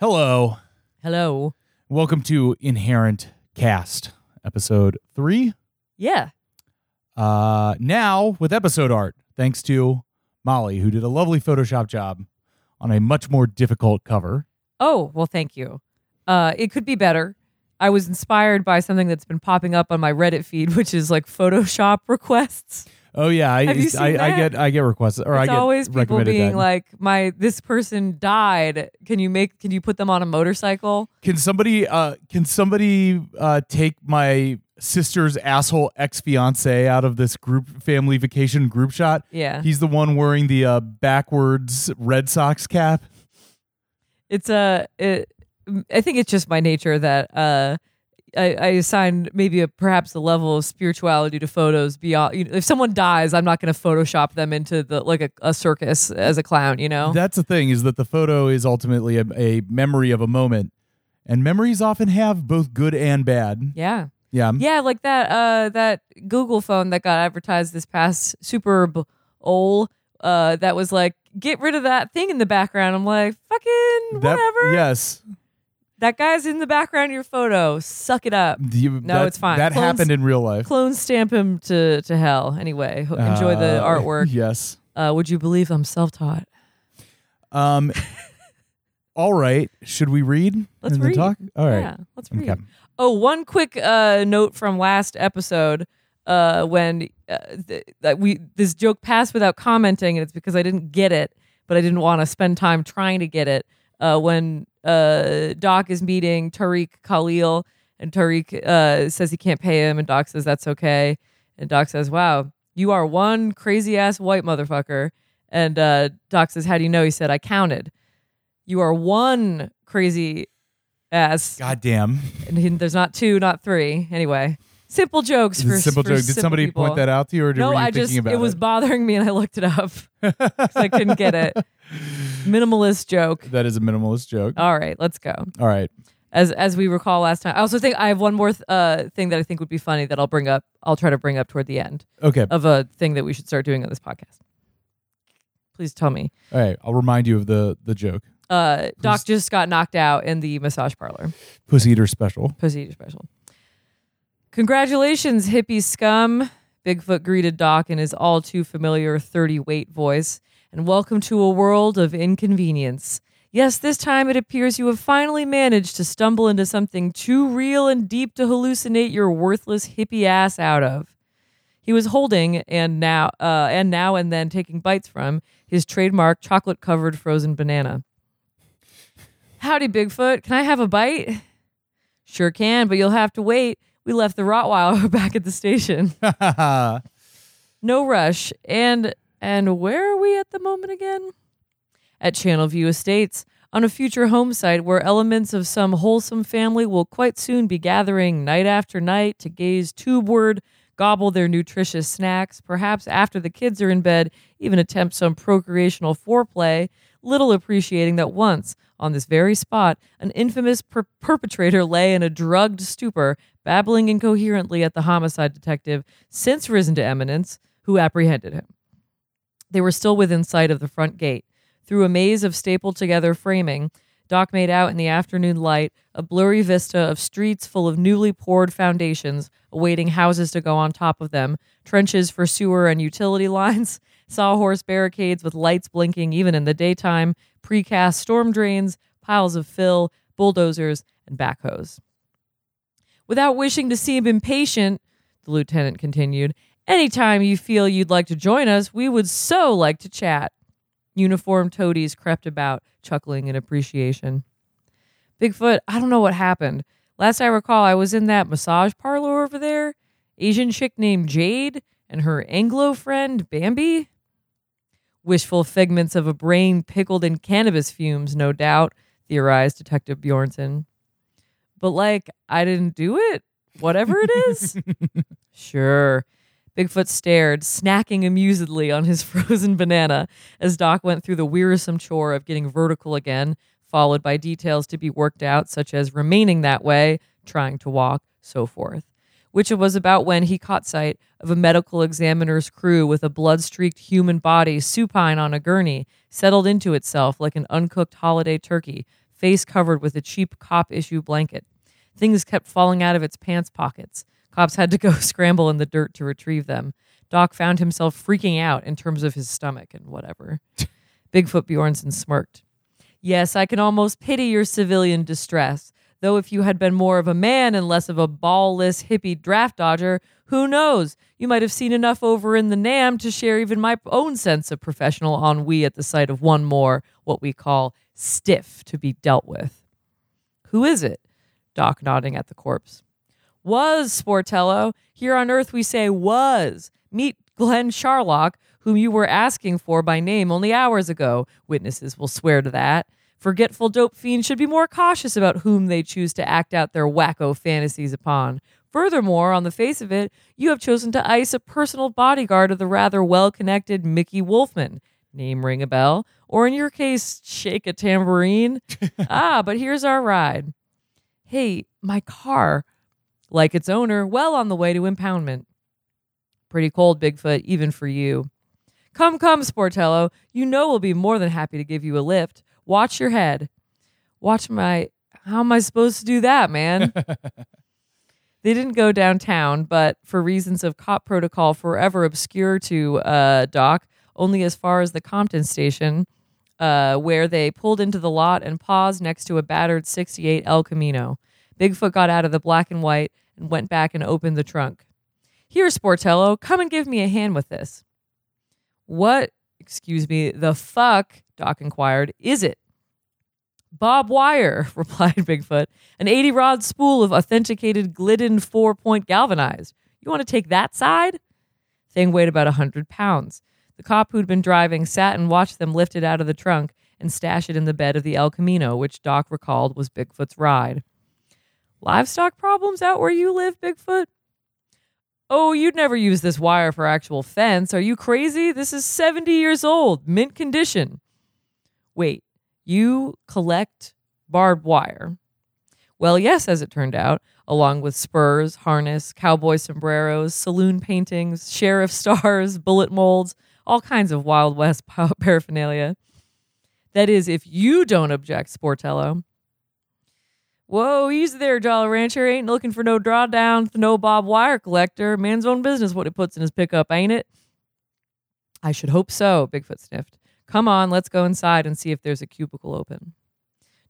Hello. Hello. Welcome to Inherent Cast, episode three. Yeah. Uh, now with episode art, thanks to Molly, who did a lovely Photoshop job on a much more difficult cover. Oh, well, thank you. Uh, it could be better. I was inspired by something that's been popping up on my Reddit feed, which is like Photoshop requests. Oh yeah, I, Have you seen I, I get I get requests or I get always people being that. like, "My this person died. Can you make? Can you put them on a motorcycle?" Can somebody uh can somebody uh take my sister's asshole ex fiance out of this group family vacation group shot? Yeah. He's the one wearing the uh backwards Red Sox cap. it's a. It, I think it's just my nature that uh, I, I assign maybe a perhaps a level of spirituality to photos beyond. You know, if someone dies, I'm not going to Photoshop them into the like a, a circus as a clown. You know. That's the thing is that the photo is ultimately a, a memory of a moment, and memories often have both good and bad. yeah. Yeah. Yeah, like that uh that Google phone that got advertised this past Super Bowl uh that was like get rid of that thing in the background. I'm like, fucking That- whatever. Yes. That guy's in the background of your photo. Suck it up. You- No, that- it's fine. That Clones- happened in real life. Clone stamp him to to hell. Anyway, ho- enjoy the Uh, artwork. Yes. Uh would you believe I'm self-taught? Um. all right. Should we read? Let's and read. talk. All right. Yeah, let's read. Okay. Oh, one quick uh, note from last episode uh, when uh, th- that we this joke passed without commenting, and it's because I didn't get it, but I didn't want to spend time trying to get it. Uh, when uh, Doc is meeting Tariq Khalil, and Tariq uh, says he can't pay him, and Doc says that's okay, and Doc says, "Wow, you are one crazy ass white motherfucker." And uh, Doc says, "How do you know?" He said, "I counted. You are one crazy ass Goddamn. and he- there's not two, not three. Anyway, simple jokes for simple for joke. Did simple somebody people. point that out to you, or No, you I just about it was bothering me, and I looked it up 'cause I couldn't get it. Minimalist joke. That is a minimalist joke. All right, let's go. All right. As as we recall last time, I also think I have one more th- uh, thing that I think would be funny that I'll bring up. I'll try to bring up toward the end Okay. of a thing that we should start doing on this podcast. Please tell me. All right. I'll remind you of the the joke. Uh, Doc just got knocked out in the massage parlor. Pussy Eater special. Pussy Eater special. Congratulations, hippie scum. Bigfoot greeted Doc in his all too familiar 30 weight voice, and welcome to a world of inconvenience. Yes, this time it appears you have finally managed to stumble into something too real and deep to hallucinate your worthless hippie ass out of. He was holding and now uh, and now and then taking bites from his trademark chocolate covered frozen banana. Howdy, Bigfoot. Can I have a bite? Sure can, but you'll have to wait. We left the Rottweiler back at the station. No rush. And and where are we at the moment again? At Channelview Estates, on a future home site where elements of some wholesome family will quite soon be gathering night after night to gaze tubeward, gobble their nutritious snacks, perhaps after the kids are in bed, even attempt some procreational foreplay, little appreciating that once, on this very spot, an infamous per- perpetrator lay in a drugged stupor, babbling incoherently at the homicide detective, since risen to eminence, who apprehended him. They were still within sight of the front gate. Through a maze of stapled together framing, Doc made out in the afternoon light a blurry vista of streets full of newly poured foundations, awaiting houses to go on top of them, trenches for sewer and utility lines, sawhorse barricades with lights blinking even in the daytime, precast storm drains, piles of fill, bulldozers, and backhoes. Without wishing to seem impatient, the lieutenant continued, anytime you feel you'd like to join us, we would so like to chat. Uniformed toadies crept about, chuckling in appreciation. Bigfoot, I don't know what happened. Last I recall, I was in that massage parlor over there. Asian chick named Jade and her Anglo friend Bambi. Wishful figments of a brain pickled in cannabis fumes, no doubt, theorized Detective Bjornson. But like, I didn't do it. Whatever it is. sure. Bigfoot stared, snacking amusedly on his frozen banana as Doc went through the wearisome chore of getting vertical again, followed by details to be worked out, such as remaining that way, trying to walk, so forth. Which it was about when he caught sight of a medical examiner's crew with a blood streaked human body supine on a gurney, settled into itself like an uncooked holiday turkey, face covered with a cheap cop issue blanket. Things kept falling out of its pants pockets. Cops had to go scramble in the dirt to retrieve them. Doc found himself freaking out in terms of his stomach and whatever. Bigfoot Bjornson smirked. Yes, I can almost pity your civilian distress. Though if you had been more of a man and less of a ballless hippie draft dodger, who knows? You might have seen enough over in the NAM to share even my own sense of professional ennui at the sight of one more, what we call stiff, to be dealt with. Who is it? Doc nodding at the corpse. Was, Sportello. Here on Earth we say was. Meet Glenn Charlock, whom you were asking for by name only hours ago. Witnesses will swear to that. Forgetful dope fiends should be more cautious about whom they choose to act out their wacko fantasies upon. Furthermore, on the face of it, you have chosen to ice a personal bodyguard of the rather well connected Mickey Wolfman. Name ring a bell, or in your case, shake a tambourine. ah, but here's our ride. Hey, my car, like its owner, well on the way to impoundment. Pretty cold, Bigfoot, even for you. Come, come, Sportello. You know we'll be more than happy to give you a lift. Watch your head. Watch my. How am I supposed to do that, man? they didn't go downtown, but for reasons of cop protocol forever obscure to uh, Doc, only as far as the Compton station, uh, where they pulled into the lot and paused next to a battered 68 El Camino. Bigfoot got out of the black and white and went back and opened the trunk. Here, Sportello, come and give me a hand with this. What, excuse me, the fuck, Doc inquired, is it? Bob Wire, replied Bigfoot, an 80 rod spool of authenticated Glidden four point galvanized. You want to take that side? Thing weighed about a 100 pounds. The cop who'd been driving sat and watched them lift it out of the trunk and stash it in the bed of the El Camino, which Doc recalled was Bigfoot's ride. Livestock problems out where you live, Bigfoot? Oh, you'd never use this wire for actual fence. Are you crazy? This is 70 years old, mint condition. Wait, you collect barbed wire? Well, yes, as it turned out, along with spurs, harness, cowboy sombreros, saloon paintings, sheriff stars, bullet molds, all kinds of Wild West paraphernalia. That is, if you don't object, Sportello. Whoa, easy there, Jolly Rancher. Ain't looking for no drawdown, no Bob Wire collector. Man's own business, what he puts in his pickup, ain't it? I should hope so, Bigfoot sniffed. Come on, let's go inside and see if there's a cubicle open.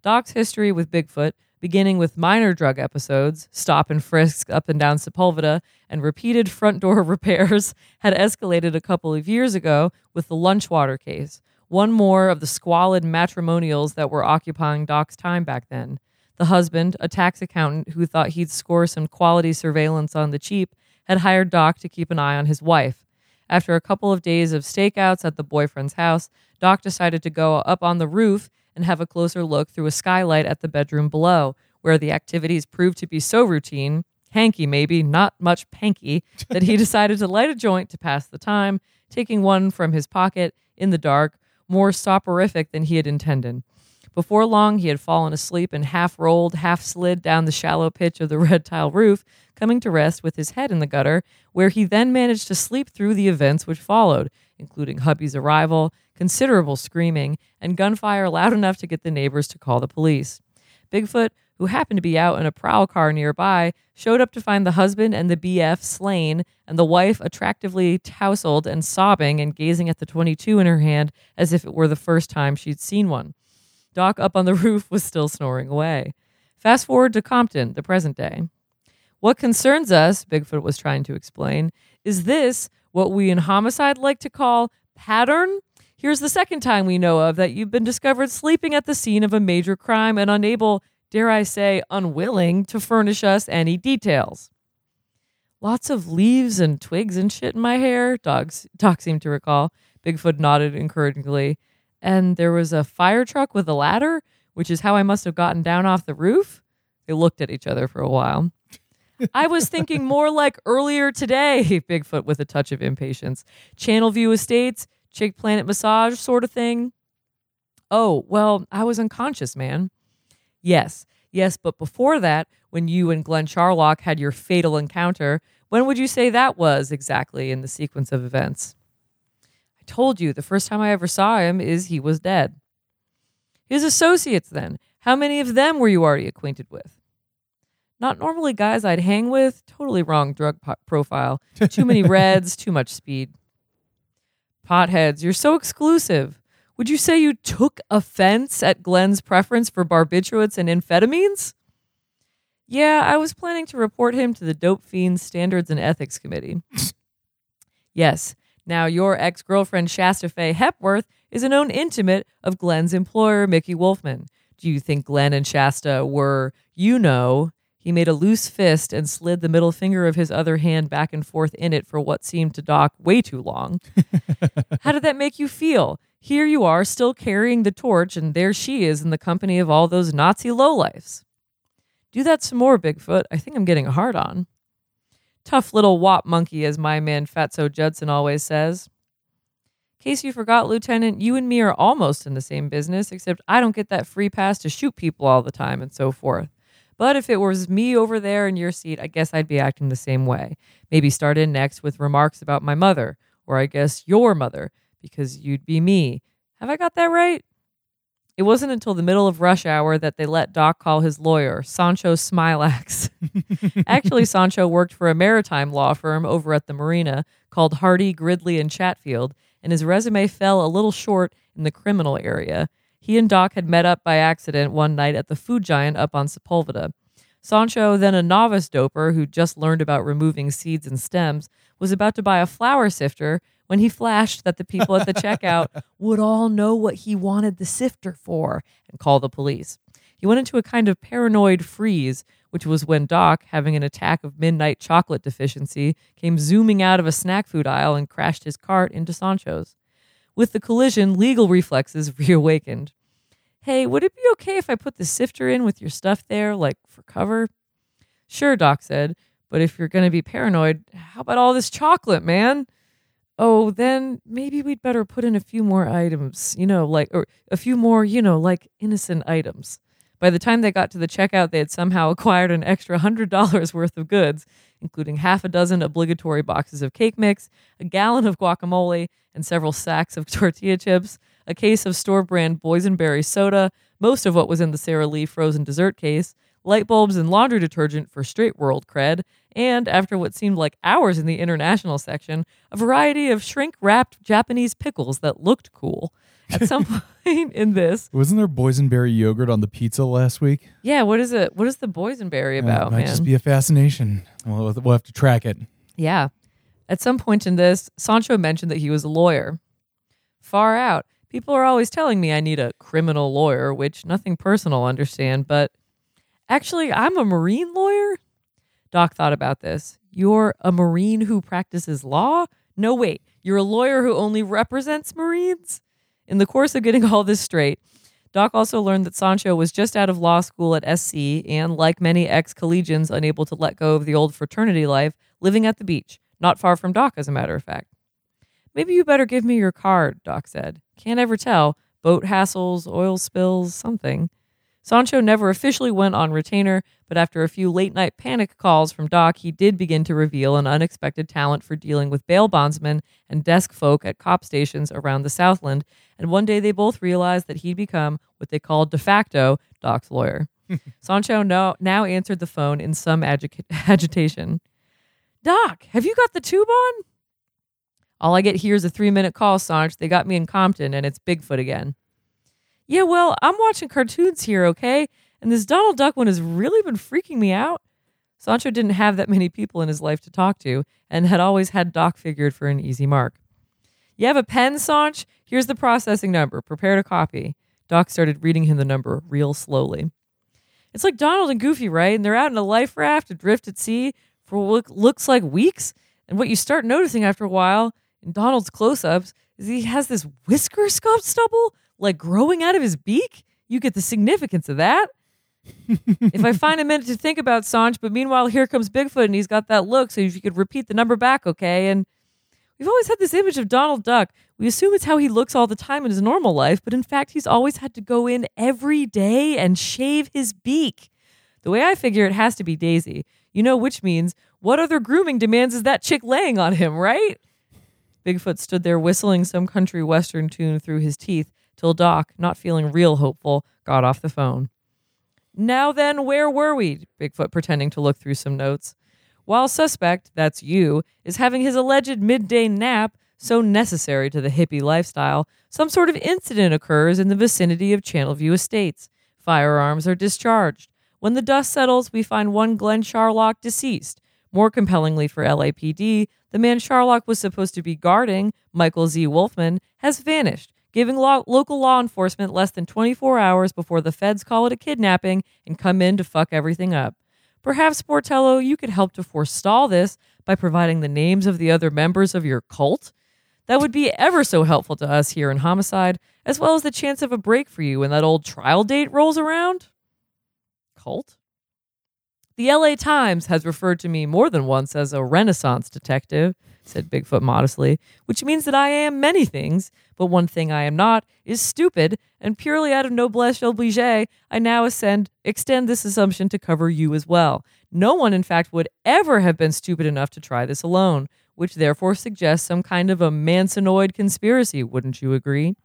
Doc's history with Bigfoot, beginning with minor drug episodes, stop and frisk up and down Sepulveda, and repeated front door repairs, had escalated a couple of years ago with the Lunchwater case, one more of the squalid matrimonials that were occupying Doc's time back then. The husband, a tax accountant who thought he'd score some quality surveillance on the cheap, had hired Doc to keep an eye on his wife. After a couple of days of stakeouts at the boyfriend's house, Doc decided to go up on the roof and have a closer look through a skylight at the bedroom below, where the activities proved to be so routine, hanky maybe, not much panky, that he decided to light a joint to pass the time, taking one from his pocket in the dark, more soporific than he had intended. Before long, he had fallen asleep and half rolled, half slid down the shallow pitch of the red tile roof, coming to rest with his head in the gutter, where he then managed to sleep through the events which followed, including hubby's arrival, considerable screaming, and gunfire loud enough to get the neighbors to call the police. Bigfoot, who happened to be out in a prowl car nearby, showed up to find the husband and the BF slain, and the wife attractively tousled and sobbing and gazing at the 22 in her hand as if it were the first time she'd seen one. Doc up on the roof was still snoring away. Fast forward to Compton, the present day. What concerns us, Bigfoot was trying to explain, is this what we in homicide like to call pattern? Here's the second time we know of that you've been discovered sleeping at the scene of a major crime and unable, dare I say, unwilling to furnish us any details. Lots of leaves and twigs and shit in my hair, Dogs, Doc seemed to recall. Bigfoot nodded encouragingly and there was a fire truck with a ladder, which is how I must have gotten down off the roof. They looked at each other for a while. I was thinking more like earlier today, Bigfoot with a touch of impatience. Channel View Estates, Chick Planet Massage sort of thing. Oh, well, I was unconscious, man. Yes, yes, but before that, when you and Glenn Charlock had your fatal encounter, when would you say that was exactly in the sequence of events? I told you the first time I ever saw him is he was dead. His associates, then, How many of them were you already acquainted with? Not normally guys I'd hang with. Totally wrong drug po- profile. Too many reds, too much speed. Potheads, you're so exclusive. Would you say you took offense at Glenn's preference for barbiturates and amphetamines? Yeah, I was planning to report him to the Dope Fiends Standards and Ethics Committee. yes, now your ex girlfriend Shasta Faye Hepworth is a known intimate of Glenn's employer, Mickey Wolfman. Do you think Glenn and Shasta were, you know, he made a loose fist and slid the middle finger of his other hand back and forth in it for what seemed to Doc way too long. How did that make you feel? Here you are, still carrying the torch, and there she is in the company of all those Nazi lowlifes. Do that some more, Bigfoot. I think I'm getting a hard on. Tough little wop monkey, as my man Fatso Judson always says. Case you forgot, Lieutenant, you and me are almost in the same business, except I don't get that free pass to shoot people all the time and so forth. But if it was me over there in your seat, I guess I'd be acting the same way. Maybe start in next with remarks about my mother, or I guess your mother, because you'd be me. Have I got that right? It wasn't until the middle of rush hour that they let Doc call his lawyer, Sancho Smilax. Actually, Sancho worked for a maritime law firm over at the marina called Hardy, Gridley, and Chatfield, and his resume fell a little short in the criminal area. He and Doc had met up by accident one night at the food giant up on Sepulveda. Sancho, then a novice doper who just learned about removing seeds and stems, was about to buy a flour sifter when he flashed that the people at the checkout would all know what he wanted the sifter for and call the police. He went into a kind of paranoid freeze, which was when Doc, having an attack of midnight chocolate deficiency, came zooming out of a snack food aisle and crashed his cart into Sancho's. With the collision, legal reflexes reawakened. Hey, would it be okay if I put the sifter in with your stuff there, like for cover? Sure, Doc said, but if you're going to be paranoid, how about all this chocolate, man? Oh, then maybe we'd better put in a few more items, you know, like, or a few more, you know, like innocent items. By the time they got to the checkout, they had somehow acquired an extra $100 worth of goods, including half a dozen obligatory boxes of cake mix, a gallon of guacamole, and several sacks of tortilla chips, a case of store brand boysenberry soda, most of what was in the Sara Lee frozen dessert case, light bulbs and laundry detergent for straight world cred, and, after what seemed like hours in the international section, a variety of shrink wrapped Japanese pickles that looked cool. At some point in this, Wasn't there boysenberry yogurt on the pizza last week? yeah, what is it? What is the boysenberry Uh, about, it might man? just be a fascination. We'll, we'll have to track it. Yeah. At some point in this, Sancho mentioned that he was a lawyer. Far out. People are always telling me I need a criminal lawyer, which nothing personal, understand, but actually, I'm a marine lawyer. Doc thought about this. You're a marine who practices law? No, wait. You're a lawyer who only represents marines? In the course of getting all this straight, Doc also learned that Sancho was just out of law school at SC and, like many ex collegians unable to let go of the old fraternity life, living at the beach, not far from Doc, as a matter of fact. Maybe you better give me your card, Doc said. Can't ever tell. Boat hassles, oil spills, something. Sancho never officially went on retainer, but after a few late night panic calls from Doc, he did begin to reveal an unexpected talent for dealing with bail bondsmen and desk folk at cop stations around the Southland. And one day they both realized that he'd become what they called de facto Doc's lawyer. Sancho now, now answered the phone in some agi- agitation. Doc, have you got the tube on? All I get here is a three minute call, Sanch. They got me in Compton and it's Bigfoot again. Yeah, well, I'm watching cartoons here, okay? And this Donald Duck one has really been freaking me out. Sancho didn't have that many people in his life to talk to and had always had Doc figured for an easy mark. You have a pen, Sanch? Here's the processing number. Prepare to copy. Doc started reading him the number real slowly. It's like Donald and Goofy, right? And they're out in a life raft adrift at sea for what looks like weeks. And what you start noticing after a while in Donald's close ups is he has this whisker stubble like growing out of his beak. You get the significance of that. if I find a minute to think about Sanch, but meanwhile, here comes Bigfoot and he's got that look. So if you could repeat the number back, okay? And we've always had this image of Donald Duck. We assume it's how he looks all the time in his normal life, but in fact, he's always had to go in every day and shave his beak. The way I figure it has to be Daisy, you know, which means what other grooming demands is that chick laying on him, right? Bigfoot stood there whistling some country western tune through his teeth till Doc, not feeling real hopeful, got off the phone. Now then, where were we? Bigfoot pretending to look through some notes. While suspect, that's you, is having his alleged midday nap, so necessary to the hippie lifestyle, some sort of incident occurs in the vicinity of Channelview Estates. Firearms are discharged. When the dust settles, we find one Glenn Charlock deceased. More compellingly for LAPD, the man Charlock was supposed to be guarding, Michael Z. Wolfman, has vanished, giving law- local law enforcement less than 24 hours before the feds call it a kidnapping and come in to fuck everything up. Perhaps, Sportello, you could help to forestall this by providing the names of the other members of your cult? That would be ever so helpful to us here in Homicide, as well as the chance of a break for you when that old trial date rolls around. Cult? The LA Times has referred to me more than once as a Renaissance detective, said Bigfoot modestly, which means that I am many things, but one thing I am not is stupid, and purely out of noblesse oblige, I now ascend, extend this assumption to cover you as well. No one, in fact, would ever have been stupid enough to try this alone, which therefore suggests some kind of a Mansonoid conspiracy, wouldn't you agree?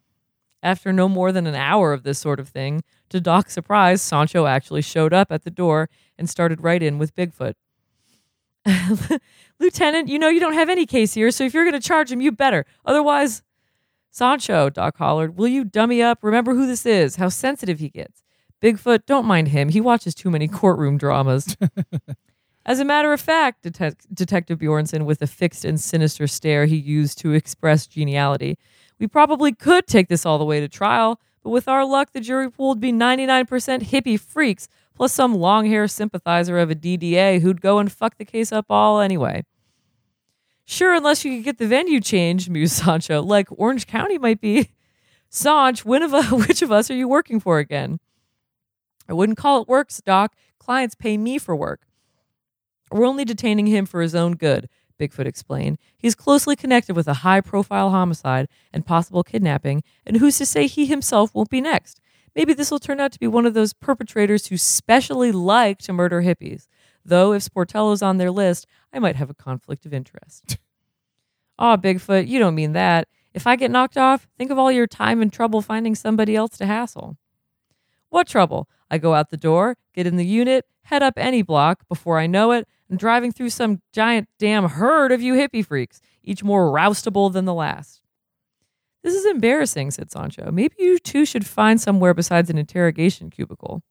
After no more than an hour of this sort of thing, to Doc's surprise, Sancho actually showed up at the door and started right in with Bigfoot. Lieutenant, you know you don't have any case here, so if you're going to charge him, you better. Otherwise, Sancho, Doc hollered, will you dummy up? Remember who this is, how sensitive he gets. Bigfoot, don't mind him. He watches too many courtroom dramas. As a matter of fact, Det- Detective Bjornson, with a fixed and sinister stare he used to express geniality, we probably could take this all the way to trial, but with our luck, the jury pool would be 99% hippie freaks, plus some long hair sympathizer of a DDA who'd go and fuck the case up all anyway. Sure, unless you could get the venue changed, mused Sancho, like Orange County might be. Sanch, of, which of us are you working for again? I wouldn't call it works, Doc. Clients pay me for work. We're only detaining him for his own good, Bigfoot explained. He's closely connected with a high profile homicide and possible kidnapping, and who's to say he himself won't be next? Maybe this will turn out to be one of those perpetrators who specially like to murder hippies. Though, if Sportello's on their list, I might have a conflict of interest. Aw, Bigfoot, you don't mean that. If I get knocked off, think of all your time and trouble finding somebody else to hassle. What trouble? I go out the door, get in the unit, head up any block. Before I know it, I'm driving through some giant damn herd of you hippie freaks, each more roustable than the last. This is embarrassing, said Sancho. Maybe you two should find somewhere besides an interrogation cubicle.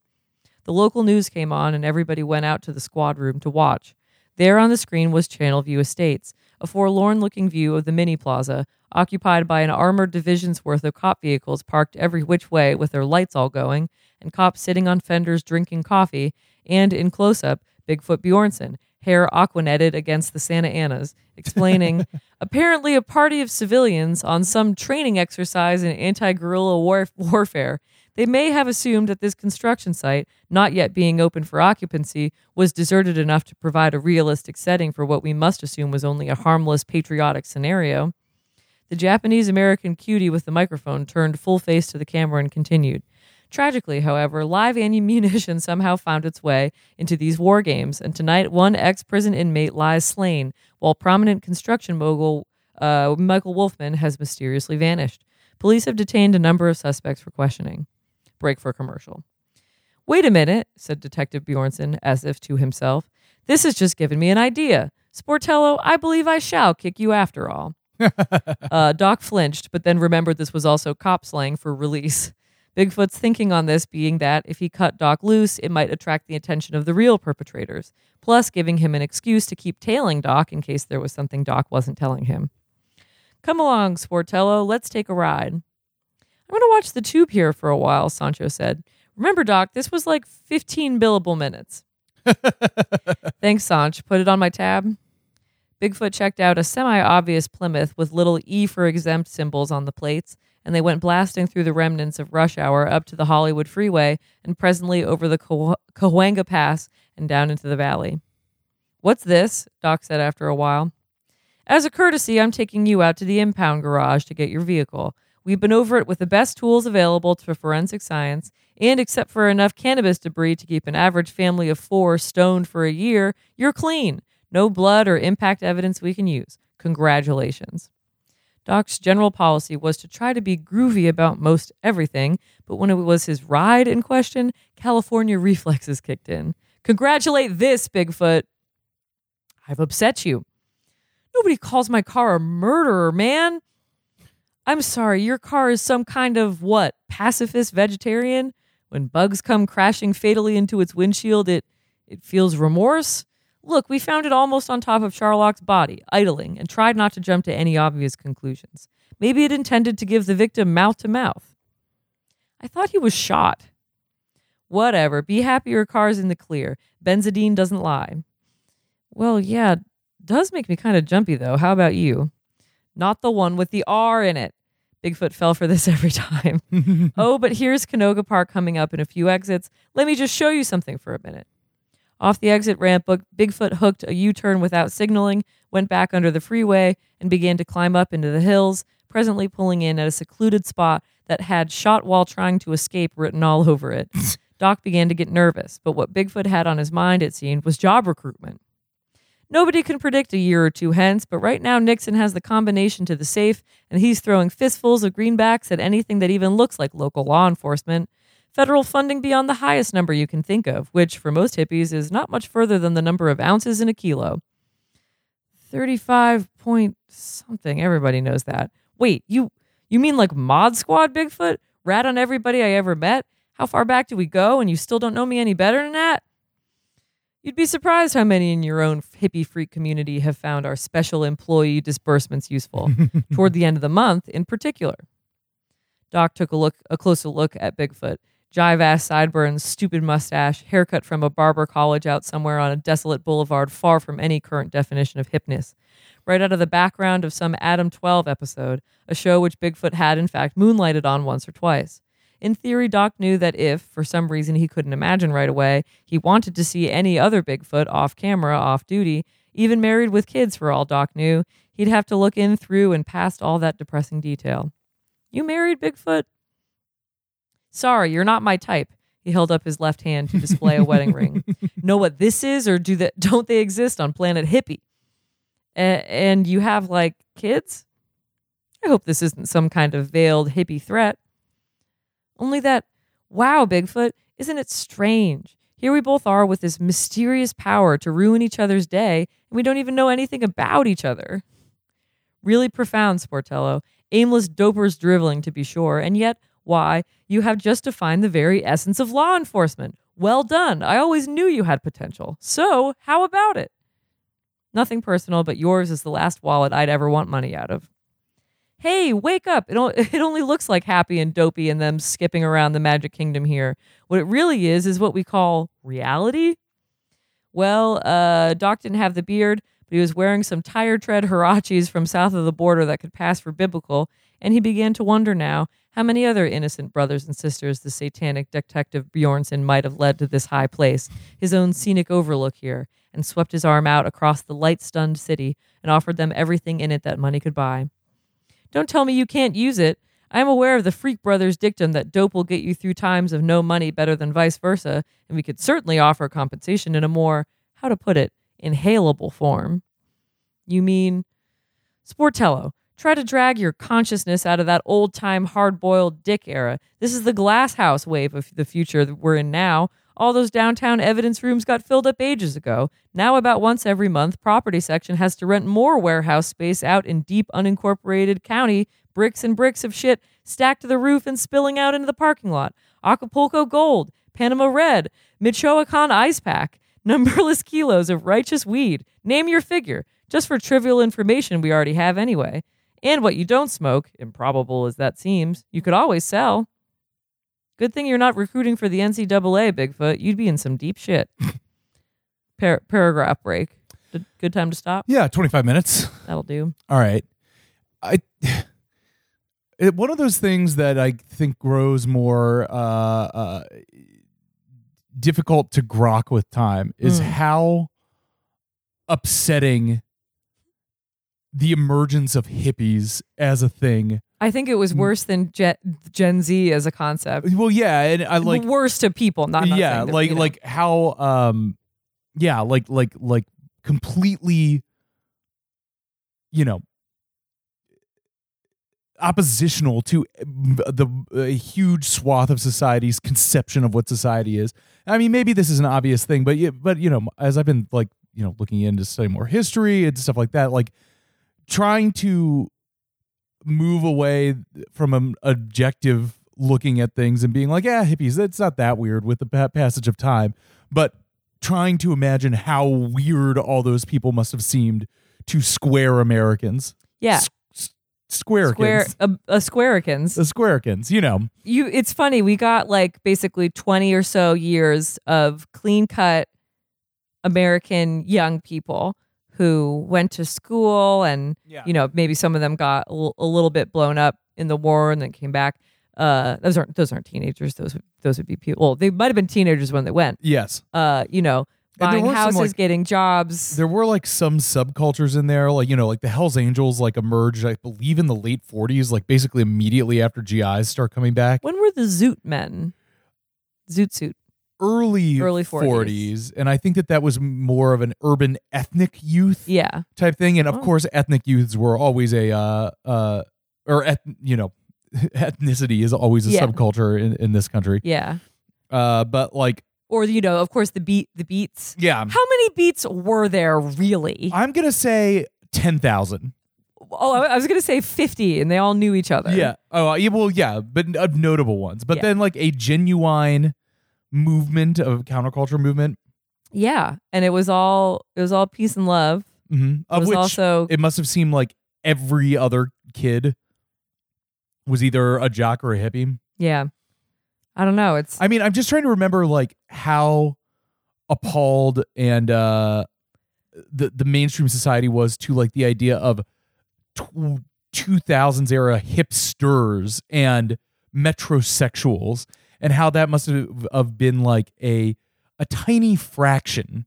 The local news came on, and everybody went out to the squad room to watch. There on the screen was Channelview Estates, a forlorn looking view of the mini plaza, occupied by an armored division's worth of cop vehicles parked every which way with their lights all going, and cops sitting on fenders drinking coffee, and in close up, Bigfoot Bjornson, hair aquanetted against the Santa Anas, explaining apparently a party of civilians on some training exercise in anti guerrilla war- warfare. They may have assumed that this construction site, not yet being open for occupancy, was deserted enough to provide a realistic setting for what we must assume was only a harmless patriotic scenario. The Japanese American cutie with the microphone turned full face to the camera and continued. Tragically, however, live ammunition somehow found its way into these war games, and tonight one ex prison inmate lies slain, while prominent construction mogul uh, Michael Wolfman has mysteriously vanished. Police have detained a number of suspects for questioning. Break for commercial. Wait a minute, said Detective Bjornson, as if to himself. This has just given me an idea. Sportello, I believe I shall kick you after all. uh, Doc flinched, but then remembered this was also cop slang for release. Bigfoot's thinking on this being that if he cut Doc loose, it might attract the attention of the real perpetrators, plus giving him an excuse to keep tailing Doc in case there was something Doc wasn't telling him. Come along, Sportello, let's take a ride. I'm going to watch the tube here for a while, Sancho said. Remember, Doc, this was like 15 billable minutes. Thanks, Sanch. Put it on my tab. Bigfoot checked out a semi obvious Plymouth with little E for exempt symbols on the plates and they went blasting through the remnants of rush hour up to the Hollywood Freeway and presently over the Cahuenga Pass and down into the valley. What's this? Doc said after a while. As a courtesy, I'm taking you out to the impound garage to get your vehicle. We've been over it with the best tools available to forensic science, and except for enough cannabis debris to keep an average family of four stoned for a year, you're clean. No blood or impact evidence we can use. Congratulations. Doc's general policy was to try to be groovy about most everything, but when it was his ride in question, California reflexes kicked in. Congratulate this, Bigfoot. I've upset you. Nobody calls my car a murderer, man. I'm sorry, your car is some kind of what? Pacifist vegetarian? When bugs come crashing fatally into its windshield, it it feels remorse? Look, we found it almost on top of Charlock's body, idling, and tried not to jump to any obvious conclusions. Maybe it intended to give the victim mouth to mouth. I thought he was shot. Whatever. Be happy your car's in the clear. Benzidine doesn't lie. Well, yeah, does make me kind of jumpy though. How about you? Not the one with the R in it. Bigfoot fell for this every time. oh, but here's Canoga Park coming up in a few exits. Let me just show you something for a minute. Off the exit ramp, Bigfoot hooked a U turn without signaling, went back under the freeway, and began to climb up into the hills, presently pulling in at a secluded spot that had shot while trying to escape written all over it. Doc began to get nervous, but what Bigfoot had on his mind, it seemed, was job recruitment. Nobody can predict a year or two hence, but right now Nixon has the combination to the safe, and he's throwing fistfuls of greenbacks at anything that even looks like local law enforcement. Federal funding beyond the highest number you can think of, which for most hippies is not much further than the number of ounces in a kilo. 35 point something. Everybody knows that. Wait, you you mean like Mod Squad Bigfoot? Rat on everybody I ever met? How far back do we go and you still don't know me any better than that? You'd be surprised how many in your own hippie freak community have found our special employee disbursements useful, toward the end of the month in particular. Doc took a look a closer look at Bigfoot. Jive ass sideburns, stupid mustache, haircut from a barber college out somewhere on a desolate boulevard far from any current definition of hipness. Right out of the background of some Adam 12 episode, a show which Bigfoot had in fact moonlighted on once or twice. In theory, Doc knew that if, for some reason he couldn't imagine right away, he wanted to see any other Bigfoot off camera, off duty, even married with kids for all Doc knew, he'd have to look in through and past all that depressing detail. You married Bigfoot? Sorry, you're not my type. He held up his left hand to display a wedding ring. Know what this is, or do that? Don't they exist on Planet Hippie? A- and you have like kids? I hope this isn't some kind of veiled hippie threat. Only that, wow, Bigfoot, isn't it strange? Here we both are with this mysterious power to ruin each other's day, and we don't even know anything about each other. Really profound, Sportello. Aimless dopers driveling, to be sure, and yet, why, you have just defined the very essence of law enforcement. Well done. I always knew you had potential. So, how about it? Nothing personal, but yours is the last wallet I'd ever want money out of hey, wake up. It, it only looks like happy and dopey and them skipping around the magic kingdom here. What it really is is what we call reality. Well, uh, Doc didn't have the beard, but he was wearing some tire tread Huaraches from south of the border that could pass for biblical, and he began to wonder now how many other innocent brothers and sisters the satanic detective Bjornson might have led to this high place, his own scenic overlook here, and swept his arm out across the light stunned city and offered them everything in it that money could buy. Don't tell me you can't use it. I am aware of the Freak Brothers dictum that dope will get you through times of no money better than vice versa, and we could certainly offer compensation in a more, how to put it, inhalable form. You mean Sportello, try to drag your consciousness out of that old time hard boiled dick era. This is the glass house wave of the future that we're in now. All those downtown evidence rooms got filled up ages ago. Now, about once every month, property section has to rent more warehouse space out in deep, unincorporated county, bricks and bricks of shit stacked to the roof and spilling out into the parking lot. Acapulco Gold, Panama Red, Michoacan Ice Pack, numberless kilos of righteous weed. Name your figure, just for trivial information we already have anyway. And what you don't smoke, improbable as that seems, you could always sell. Good thing you're not recruiting for the NCAA, Bigfoot. You'd be in some deep shit. Par- paragraph break. Good, good time to stop. Yeah, 25 minutes. That'll do. All right. I it, one of those things that I think grows more uh, uh, difficult to grok with time is Mm. how upsetting the emergence of hippies as a thing. I think it was worse than Gen, Gen Z as a concept. Well, yeah, and I like worse to people, not, not yeah, like you know. like how um yeah, like like like completely you know oppositional to the a huge swath of society's conception of what society is. I mean, maybe this is an obvious thing, but but you know, as I've been like you know looking into studying more history and stuff like that, like trying to move away from an objective looking at things and being like, yeah, hippies, it's not that weird with the passage of time, but trying to imagine how weird all those people must have seemed to square Americans. Yeah. S- s- squarekins. Square a, a the squarekins, you know. you it's funny we got like basically 20 or so years of clean cut american young people who went to school and Yeah. you know maybe some of them got a, l- a little bit blown up in the war and then came back uh those aren't those aren't teenagers those would those would be people well they might have been teenagers when they went Yes. uh you know buying were some, houses like- getting jobs There were like some subcultures in there, like, you know, like the Hells Angels like emerged, I believe, in the late 40s, like basically immediately after GIs start coming back. when were the zoot men zoot suit Early, Early 40s. 40s. And I think that that was more of an urban ethnic youth yeah type thing. And of Oh. course, ethnic youths were always a, uh, uh, or, eth- you know, ethnicity is always a Yeah. subculture in, in this country. yeah Uh, but like, or you know of course the beat the beats yeah, How many beats were there really? I'm going to say 10,000. Oh, I was gonna say fifty, and they all knew each other. Yeah. Oh, uh, yeah, well, yeah, but notable ones. But Yeah. then like a genuine movement of counterculture movement, yeah, and it was all it was all peace and love. mm-hmm, It of which also it must have seemed like every other kid was either a jock or a hippie. yeah. I don't know. It's I mean, I'm just trying to remember like how appalled and uh the the mainstream society was to like the idea of tw- 2000s era hipsters and metrosexuals and how that must have, have been like a a tiny fraction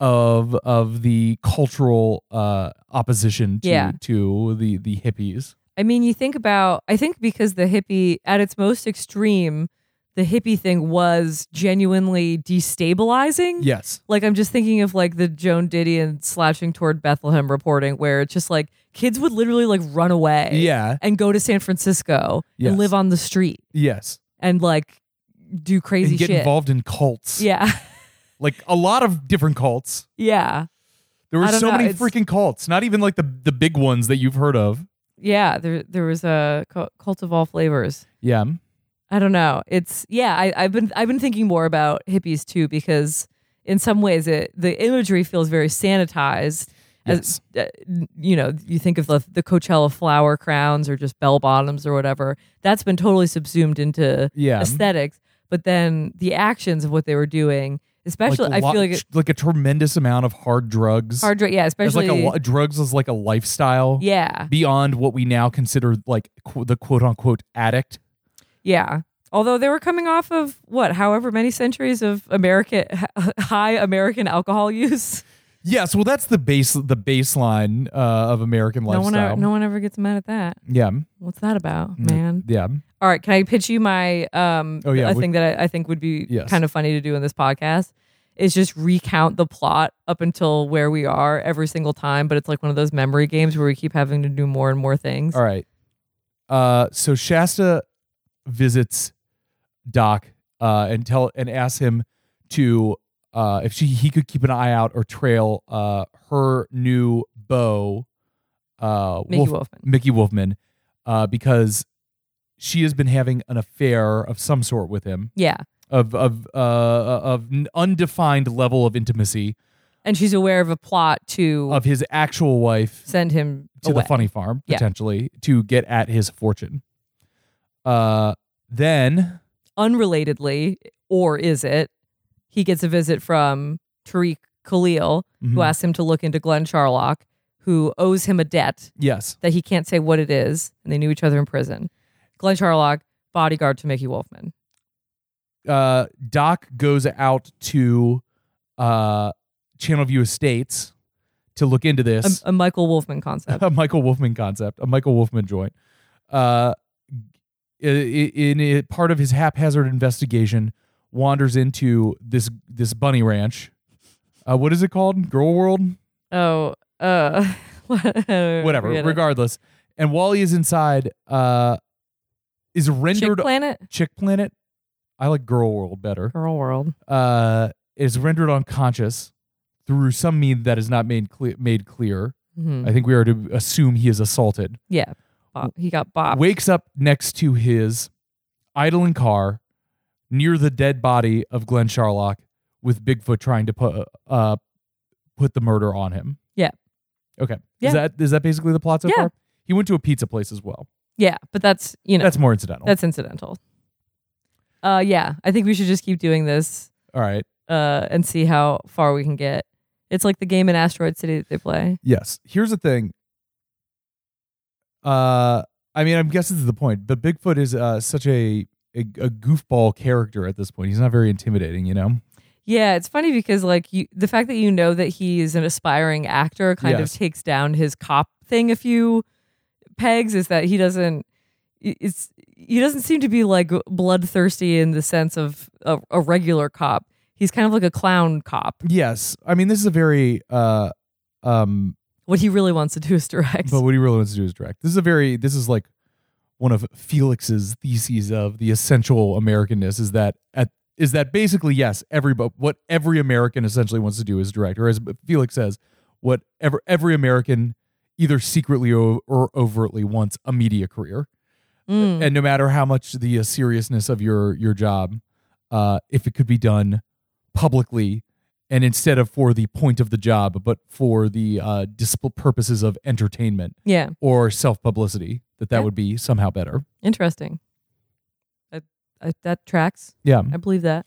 of of the cultural uh opposition to Yeah. to the the hippies. I mean, you think about. I think because the hippie at its most extreme, the hippie thing was genuinely destabilizing. Yes. Like I'm just thinking of like the Joan Didion slouching toward Bethlehem reporting, where it's just like kids would literally like run away, Yeah. and go to San Francisco Yes. and live on the street Yes. And like do crazy and get shit. involved in cults. Yeah, like a lot of different cults. yeah, There were so know, many it's- freaking cults. Not even like the the big ones that you've heard of. yeah. There, there was a cult of all flavors. Yeah. I don't know. It's yeah. I, I've been I've been thinking more about hippies too because in some ways it the imagery feels very sanitized. As uh, you know, you think of the the Coachella flower crowns or just bell bottoms or whatever. That's been totally subsumed into Yeah. aesthetics. But then the actions of what they were doing, especially, Like, I feel like it, like a tremendous amount of hard drugs. hard. dr- Yeah, It's especially like a drugs is like a lifestyle. yeah, Beyond what we now consider like qu- the quote unquote addict. Yeah. Although they were coming off of what, however many centuries of American high American alcohol use. Yes, well, that's the base, the baseline uh, of American No lifestyle. one, ever, no one ever gets mad at that. yeah, What's that about, Mm. man? yeah. All right, can I pitch you my um Oh, yeah, a what- thing that I, I think would be Yes. kind of funny to do in this podcast is just recount the plot up until where we are every single time, but it's like one of those memory games where we keep having to do more and more things. All right. Uh, so Shasta visits Doc uh, and tell and asks him to uh, if she he could keep an eye out or trail uh, her new beau, uh, Mickey Wolf- Wolfman. Mickey Wolfman, uh, because she has been having an affair of some sort with him, Yeah. of of uh, of an undefined level of intimacy And she's aware of a plot to of his actual wife send him to away. the funny farm Yeah. potentially to get at his fortune. Uh, then unrelatedly, or is it? He gets a visit from Tariq Khalil, who Mhm. asks him to look into Glenn Charlock, who owes him a debt yes, that he can't say what it is, and they knew each other in prison. Glenn Charlock, bodyguard to Mickey Wolfman. uh, Doc goes out to uh, Channelview Estates to look into this. a Michael Wolfman concept. a Michael Wolfman concept, a Michael Wolfman joint. Uh, i- i- in part of his haphazard investigation, wanders into this this bunny ranch. Uh, what is it called? Girl World. oh, uh, whatever regardless and while he is inside, uh, is Chick rendered Planet, Chick Planet. I like Girl World better. Girl World. Uh, is rendered unconscious through some mean that is not made clear. Made clear. Mhm. I think we are to assume he is assaulted. Yeah, he got bopped. Wakes up next to his idling car near the dead body of Glen Charlock, with Bigfoot trying to put uh put the murder on him. Yeah. Okay. Yeah. Is that is that basically the plot so Yeah. far? He went to a pizza place as well. Yeah, but that's you know That's more incidental. that's incidental. Uh, yeah, I think we should just keep doing this All right. uh and see how far we can get. It's like the game in Asteroid City that they play. Yes. Here's the thing. Uh, I mean, I'm guessing this is the point, but Bigfoot is uh, such a, a a goofball character at this point. He's not very intimidating, you know. Yeah, it's funny because like you, the fact that you know that he is an aspiring actor kind Yes. of takes down his cop thing a few pegs. Is that he doesn't? It's he doesn't seem to be like bloodthirsty in the sense of a, a regular cop. He's kind of like a clown cop. Yes. I mean, this is a very uh, um, What he really wants to do is direct. but what he really wants to do is direct. This is a very. This is like one of Felix's theses of the essential Americanness is that at is that basically yes, every what every American essentially wants to do is direct, or as Felix says, what ever every American either secretly or, or overtly wants a media career. Mm. and no matter how much the uh, seriousness of your your job uh if it could be done publicly and instead of for the point of the job but for the uh disp- purposes of entertainment yeah, or self publicity that that Yeah. would be somehow better interesting. I, I, that tracks. yeah I believe that.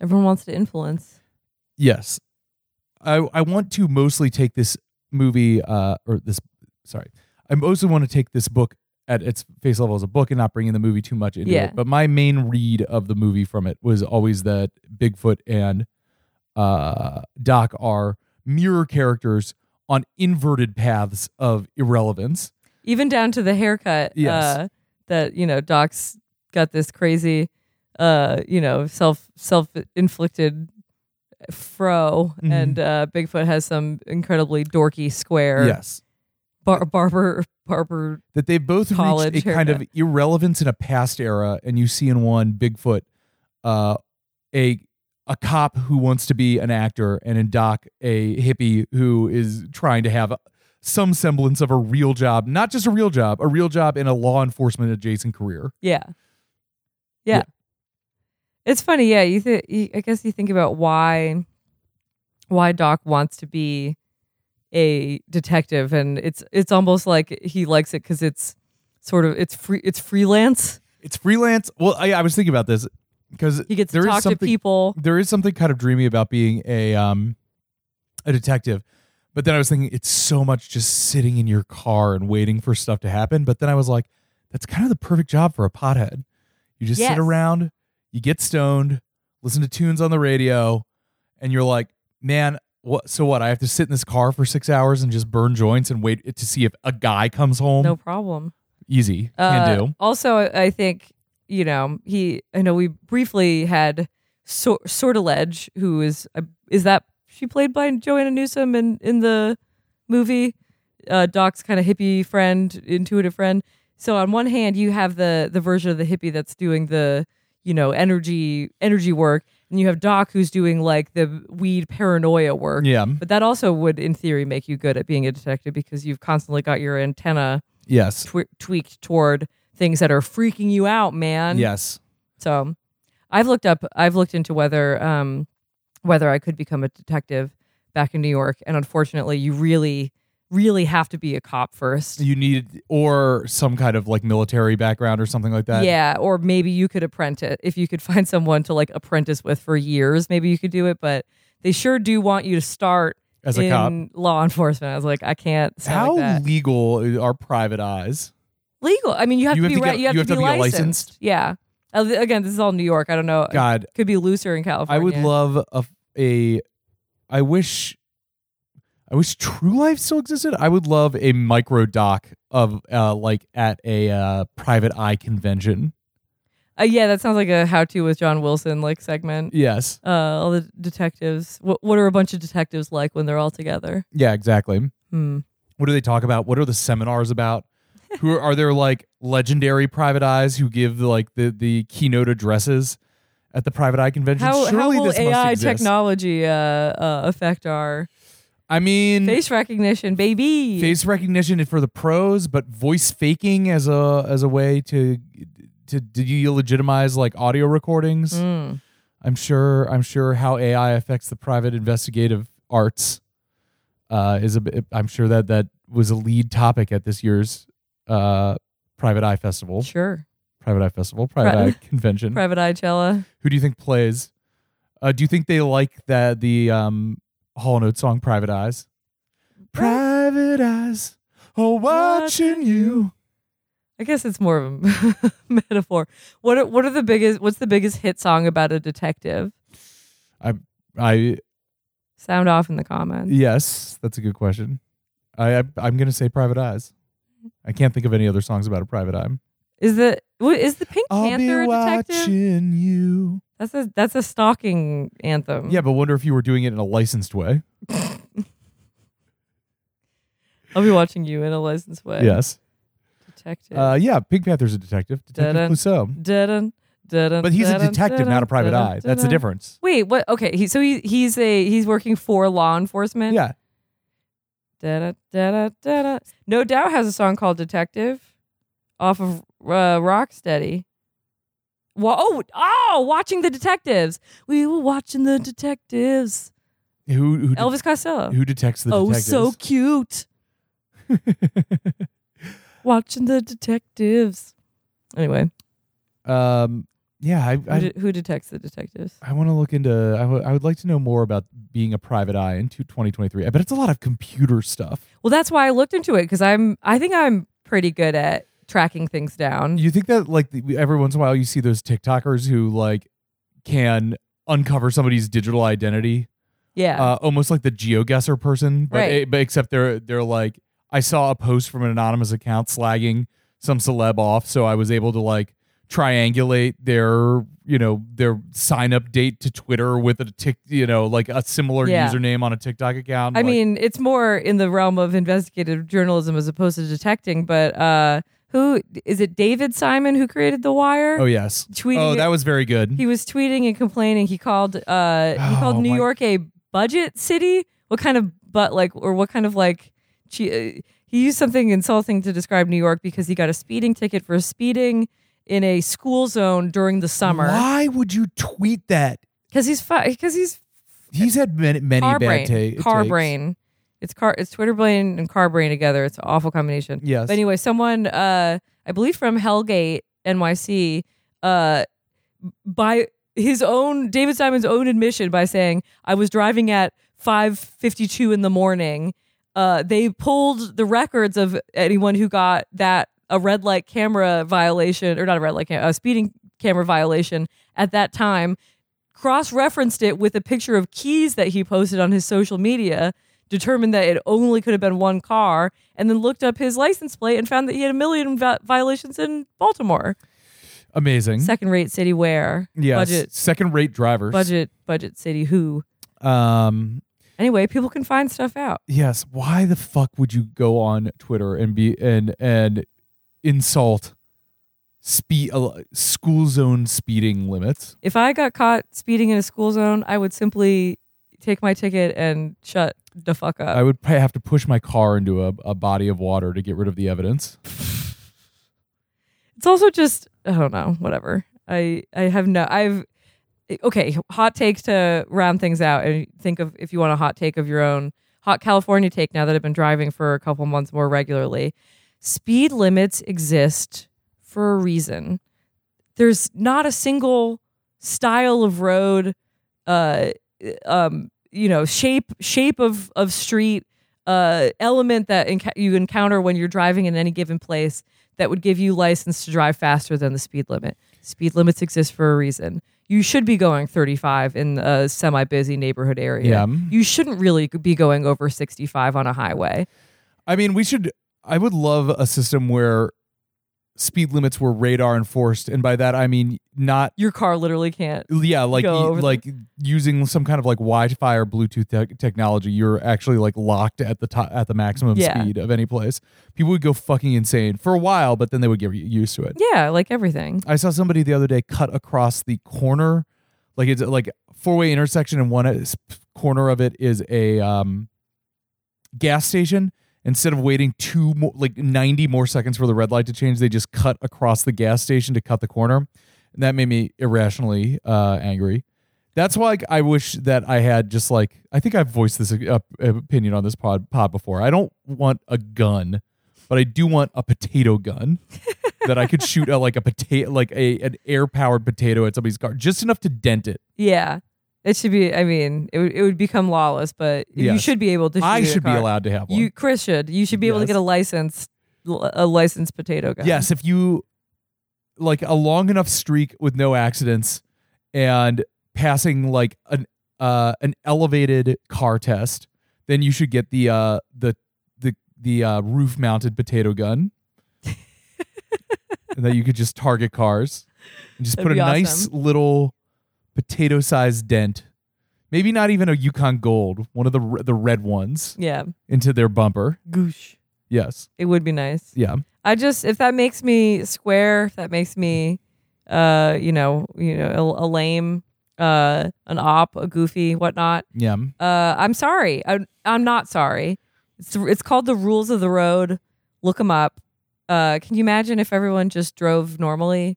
Everyone wants to influence. yes i i want to mostly take this movie uh or this sorry i mostly want to take this book at its face level as a book and not bringing the movie too much into Yeah. it but my main read of the movie from it was always that bigfoot and uh doc are mirror characters on inverted paths of irrelevance even down to the haircut Yes. uh that you know doc's got this crazy uh you know self self inflicted fro Mhm. and uh bigfoot has some incredibly dorky square yes bar- barber barber that they both College reached a kind of irrelevance in a past era, and you see in one Bigfoot, uh, a a cop who wants to be an actor, and in Doc a hippie who is trying to have some semblance of a real job, not just a real job, a real job in a law enforcement adjacent career. yeah yeah, Yeah. it's funny yeah you, th- you i guess you think about why why doc wants to be a detective and it's it's almost like he likes it because it's sort of it's free it's freelance It's freelance. Well, I, I was thinking about this because he gets there to is talk to people there is something kind of dreamy about being a um a detective. But then I was thinking it's so much just sitting in your car and waiting for stuff to happen. But then I was like, that's kind of the perfect job for a pothead. You just Yes. sit around, you get stoned, listen to tunes on the radio, and you're like, man, what so what? I have to sit in this car for six hours and just burn joints and wait to see if a guy comes home. no problem Easy. Can Uh, do. also I think you know he I know we briefly had so- Sortilège who is uh, is that she played by Joanna Newsom in in the movie uh, Doc's kind of hippie friend intuitive friend so on one hand you have the the version of the hippie that's doing the you know energy energy work and you have Doc who's doing like the weed paranoia work Yeah. but that also would in theory make you good at being a detective because you've constantly got your antenna Yes. tw- tweaked toward things that are freaking you out, man. Yes. So, I've looked up. I've looked into whether um whether I could become a detective back in New York, and unfortunately, you really, really have to be a cop first. You need or some kind of like military background or something like that. yeah, or maybe you could apprentice if you could find someone to like apprentice with for years. Maybe you could do it, but they sure do want you to start As a in cop. law enforcement. I was like, I can't. How like legal are private eyes? legal? I mean, you have You to have be to right. get- You have, you to, be, get licensed. licensed? Yeah. Again, this is all New York. I don't know. God, could be looser in California. I would love a, a I wish I wish True Life still existed. I would love a micro doc of uh like at a uh private eye convention. Uh, yeah, that sounds like a how-to with John Wilson like segment. Yes. Uh, all the detectives. What What are a bunch of detectives like when they're all together? Yeah, exactly. Hmm. What do they talk about? What are the seminars about? who are, are there like legendary private eyes who give like the the keynote addresses at the private eye convention? How, how Surely will this must AI exist. technology uh, uh, affect our I mean, face recognition, baby? face recognition for the pros, but voice faking as a as a way to to delegitimize like audio recordings. Mm. I'm sure. I'm sure how AI affects the private investigative arts uh, is a bit. I'm sure that that was a lead topic at this year's uh, Private Eye Festival. Sure. Private Eye Festival. Private Pri- Eye Convention. Private Eye Cella. Who do you think plays? Uh, do you think they like that the um, Hall & Oates song "Private Eyes"? Private eyes, oh, watching you. I guess it's more of a metaphor. What are, what are the biggest? What's the biggest hit song about a detective? I Sound off in the comments. yes, that's a good question. I, I I'm gonna say "Private Eyes." I can't think of any other songs about a private eye. Is the is the Pink I'll Panther be a detective? watching you. That's a that's a stalking anthem. Yeah, but wonder if you were doing it in a licensed way. I'll be watching you in a licensed way. Yes. detective. Uh, yeah, Pink Panther's a detective, Detective Dun-dun. Clouseau. Dun-dun, dun-dun, But he's a dun-dun, detective, not a private dun-dun, eye. That's the difference. Wait, what? Okay, he so he he's a he's working for law enforcement. Yeah. Da-da, da-da, da-da. No Doubt has a song called Detective off of uh, Rocksteady. Wa- oh, oh, watching the detectives. We were watching the detectives. Who who, de- Elvis Costello. who detects the oh, detectives? so cute. watching the detectives. Anyway, um, yeah, I who, de- who detects the detectives? I want to look into. I would- I would like to know more about being a private eye in 2023. I bet it's a lot of computer stuff. Well, that's why I looked into it because I'm. I think I'm pretty good at tracking things down. You think that like every once in a while you see those TikTokers who like can uncover somebody's digital identity, Yeah. uh, almost like the GeoGuessr person, but, Right. eh, but except they're they're like I saw a post from an anonymous account slagging some celeb off, so I was able to like triangulate their you know their sign up date to Twitter with a tick you know like a similar Yeah. username on a TikTok account. I like- mean, it's more in the realm of investigative journalism as opposed to detecting. But uh, who is it? David Simon who created The Wire. oh yes, tweeting oh that was very good. He was tweeting and complaining. He called uh, he called Oh, New my- York a budget city. What kind of but like or what kind of like? uh, He used something insulting to describe New York because he got a speeding ticket for speeding in a school zone during the summer. Why would you tweet that? Because he's because he's He's had many, many car bad brain, ta- car takes. brain. It's car. It's Twitter brain and car brain together. It's an awful combination. Yes. But anyway, someone, uh, I believe from Hellgate NYC, uh, by his own David Simon's own admission, by saying I was driving at five fifty two in the morning. Uh, they pulled the records of anyone who got that a red light camera violation or not a red light camera, a speeding camera violation at that time cross referenced it with a picture of keys that he posted on his social media, determined that it only could have been one car, and then looked up his license plate and found that he had a million vi- violations in Baltimore. Amazing. Second rate city where? yes. Budget, Second rate drivers. budget, budget city who? Um. Anyway, people can find stuff out. Yes. Why the fuck would you go on Twitter and be and and insult speed uh, school zone speeding limits? If I got caught speeding in a school zone, I would simply take my ticket and shut the fuck up. I would probably have to push my car into a, a body of water to get rid of the evidence. it's also just I don't know, whatever. I I have no I've okay, hot takes to round things out and think of if you want a hot take of your own. Hot California take now that I've been driving for a couple months more regularly. Speed limits exist for a reason. There's not a single style of road uh um you know shape shape of of street uh element that enc- you encounter when you're driving in any given place that would give you license to drive faster than the speed limit. Speed limits exist for a reason. You should be going 35 in a semi busy neighborhood area. Yeah. You shouldn't really be going over 65 on a highway. I mean, we should. I would love a system where speed limits were radar enforced, and by that I mean not Your car literally can't. yeah, like over the- like using some kind of like Wi-Fi or Bluetooth te- technology. You're actually like locked at the top at the maximum Yeah. speed of any place. People would go fucking insane for a while, but then they would get used to it. Yeah, like everything. I saw somebody the other day cut across the corner, like it's like four way intersection, and one corner of it is a um, gas station. Instead of waiting two more, like ninety more seconds for the red light to change, they just cut across the gas station to cut the corner, and that made me irrationally uh, angry. That's why like, I wish that I had just like I think I've voiced this uh, opinion on this pod pod before. I don't want a gun, but I do want a potato gun that I could shoot a, like a potato, like a an air powered potato at somebody's car, just enough to dent it. Yeah. It should be. I mean, it would it would become lawless, but you Yes. should be able to. Shoot I should be allowed to have one. You, Chris, should. You should be able to Yes. get a license, a licensed potato gun. yes, if you like a long enough streak with no accidents and passing like an uh an elevated car test, then you should get the uh the the the uh, roof mounted potato gun. and that you could just target cars and just That'd put a be nice awesome. little potato sized dent. Maybe not even a Yukon Gold, one of the r- the red ones Yeah. into their bumper. Goosh. Yes. It would be nice. Yeah. I just if that makes me square, if that makes me, uh, you know, you know, a, a lame, uh, an op, a goofy, whatnot. Yeah. Uh, I'm sorry. I, I'm not sorry. It's it's called the rules of the road. Look them up. Uh, can you imagine if everyone just drove normally?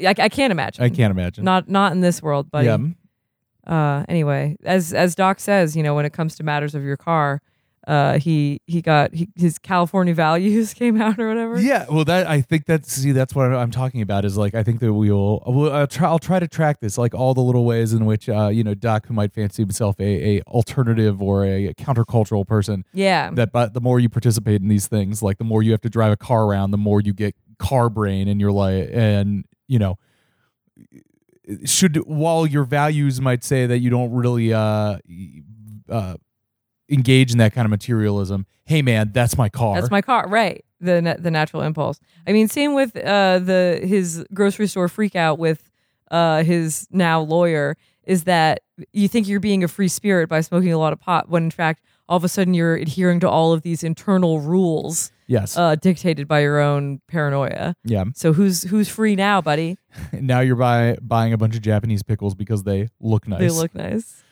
I, I can't imagine. I can't imagine. Not not in this world, buddy. yeah. Uh, anyway, as as Doc says, you know, when it comes to matters of your car, uh, he he got he, his California values came out or whatever. Yeah, well, that I think that's see that's what I'm talking about is like I think that we'll we'll I'll try, I'll try to track this like all the little ways in which uh you know Doc who might fancy himself a, a alternative or a countercultural person Yeah. that but the more you participate in these things like the more you have to drive a car around the more you get car brain and you're like and you know should while your values might say that you don't really uh uh engage in that kind of materialism hey man that's my car That's my car, right? The the natural impulse. I mean, same with uh, the his grocery store freak out with uh, his now lawyer is that you think you're being a free spirit by smoking a lot of pot, when in fact all of a sudden you're adhering to all of these internal rules yes uh, dictated by your own paranoia. yeah So who's who's free now, buddy? now you're buy, buying a bunch of Japanese pickles because they look nice. They look nice.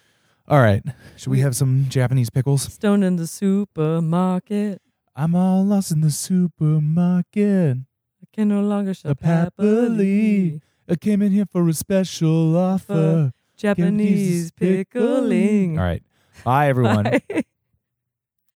All right. Should we have some Japanese pickles? Stoned in the supermarket. I'm all lost in the supermarket. I can no longer shop happily. I came in here for a special offer. Japanese pickling. All right. Bye, everyone. Bye.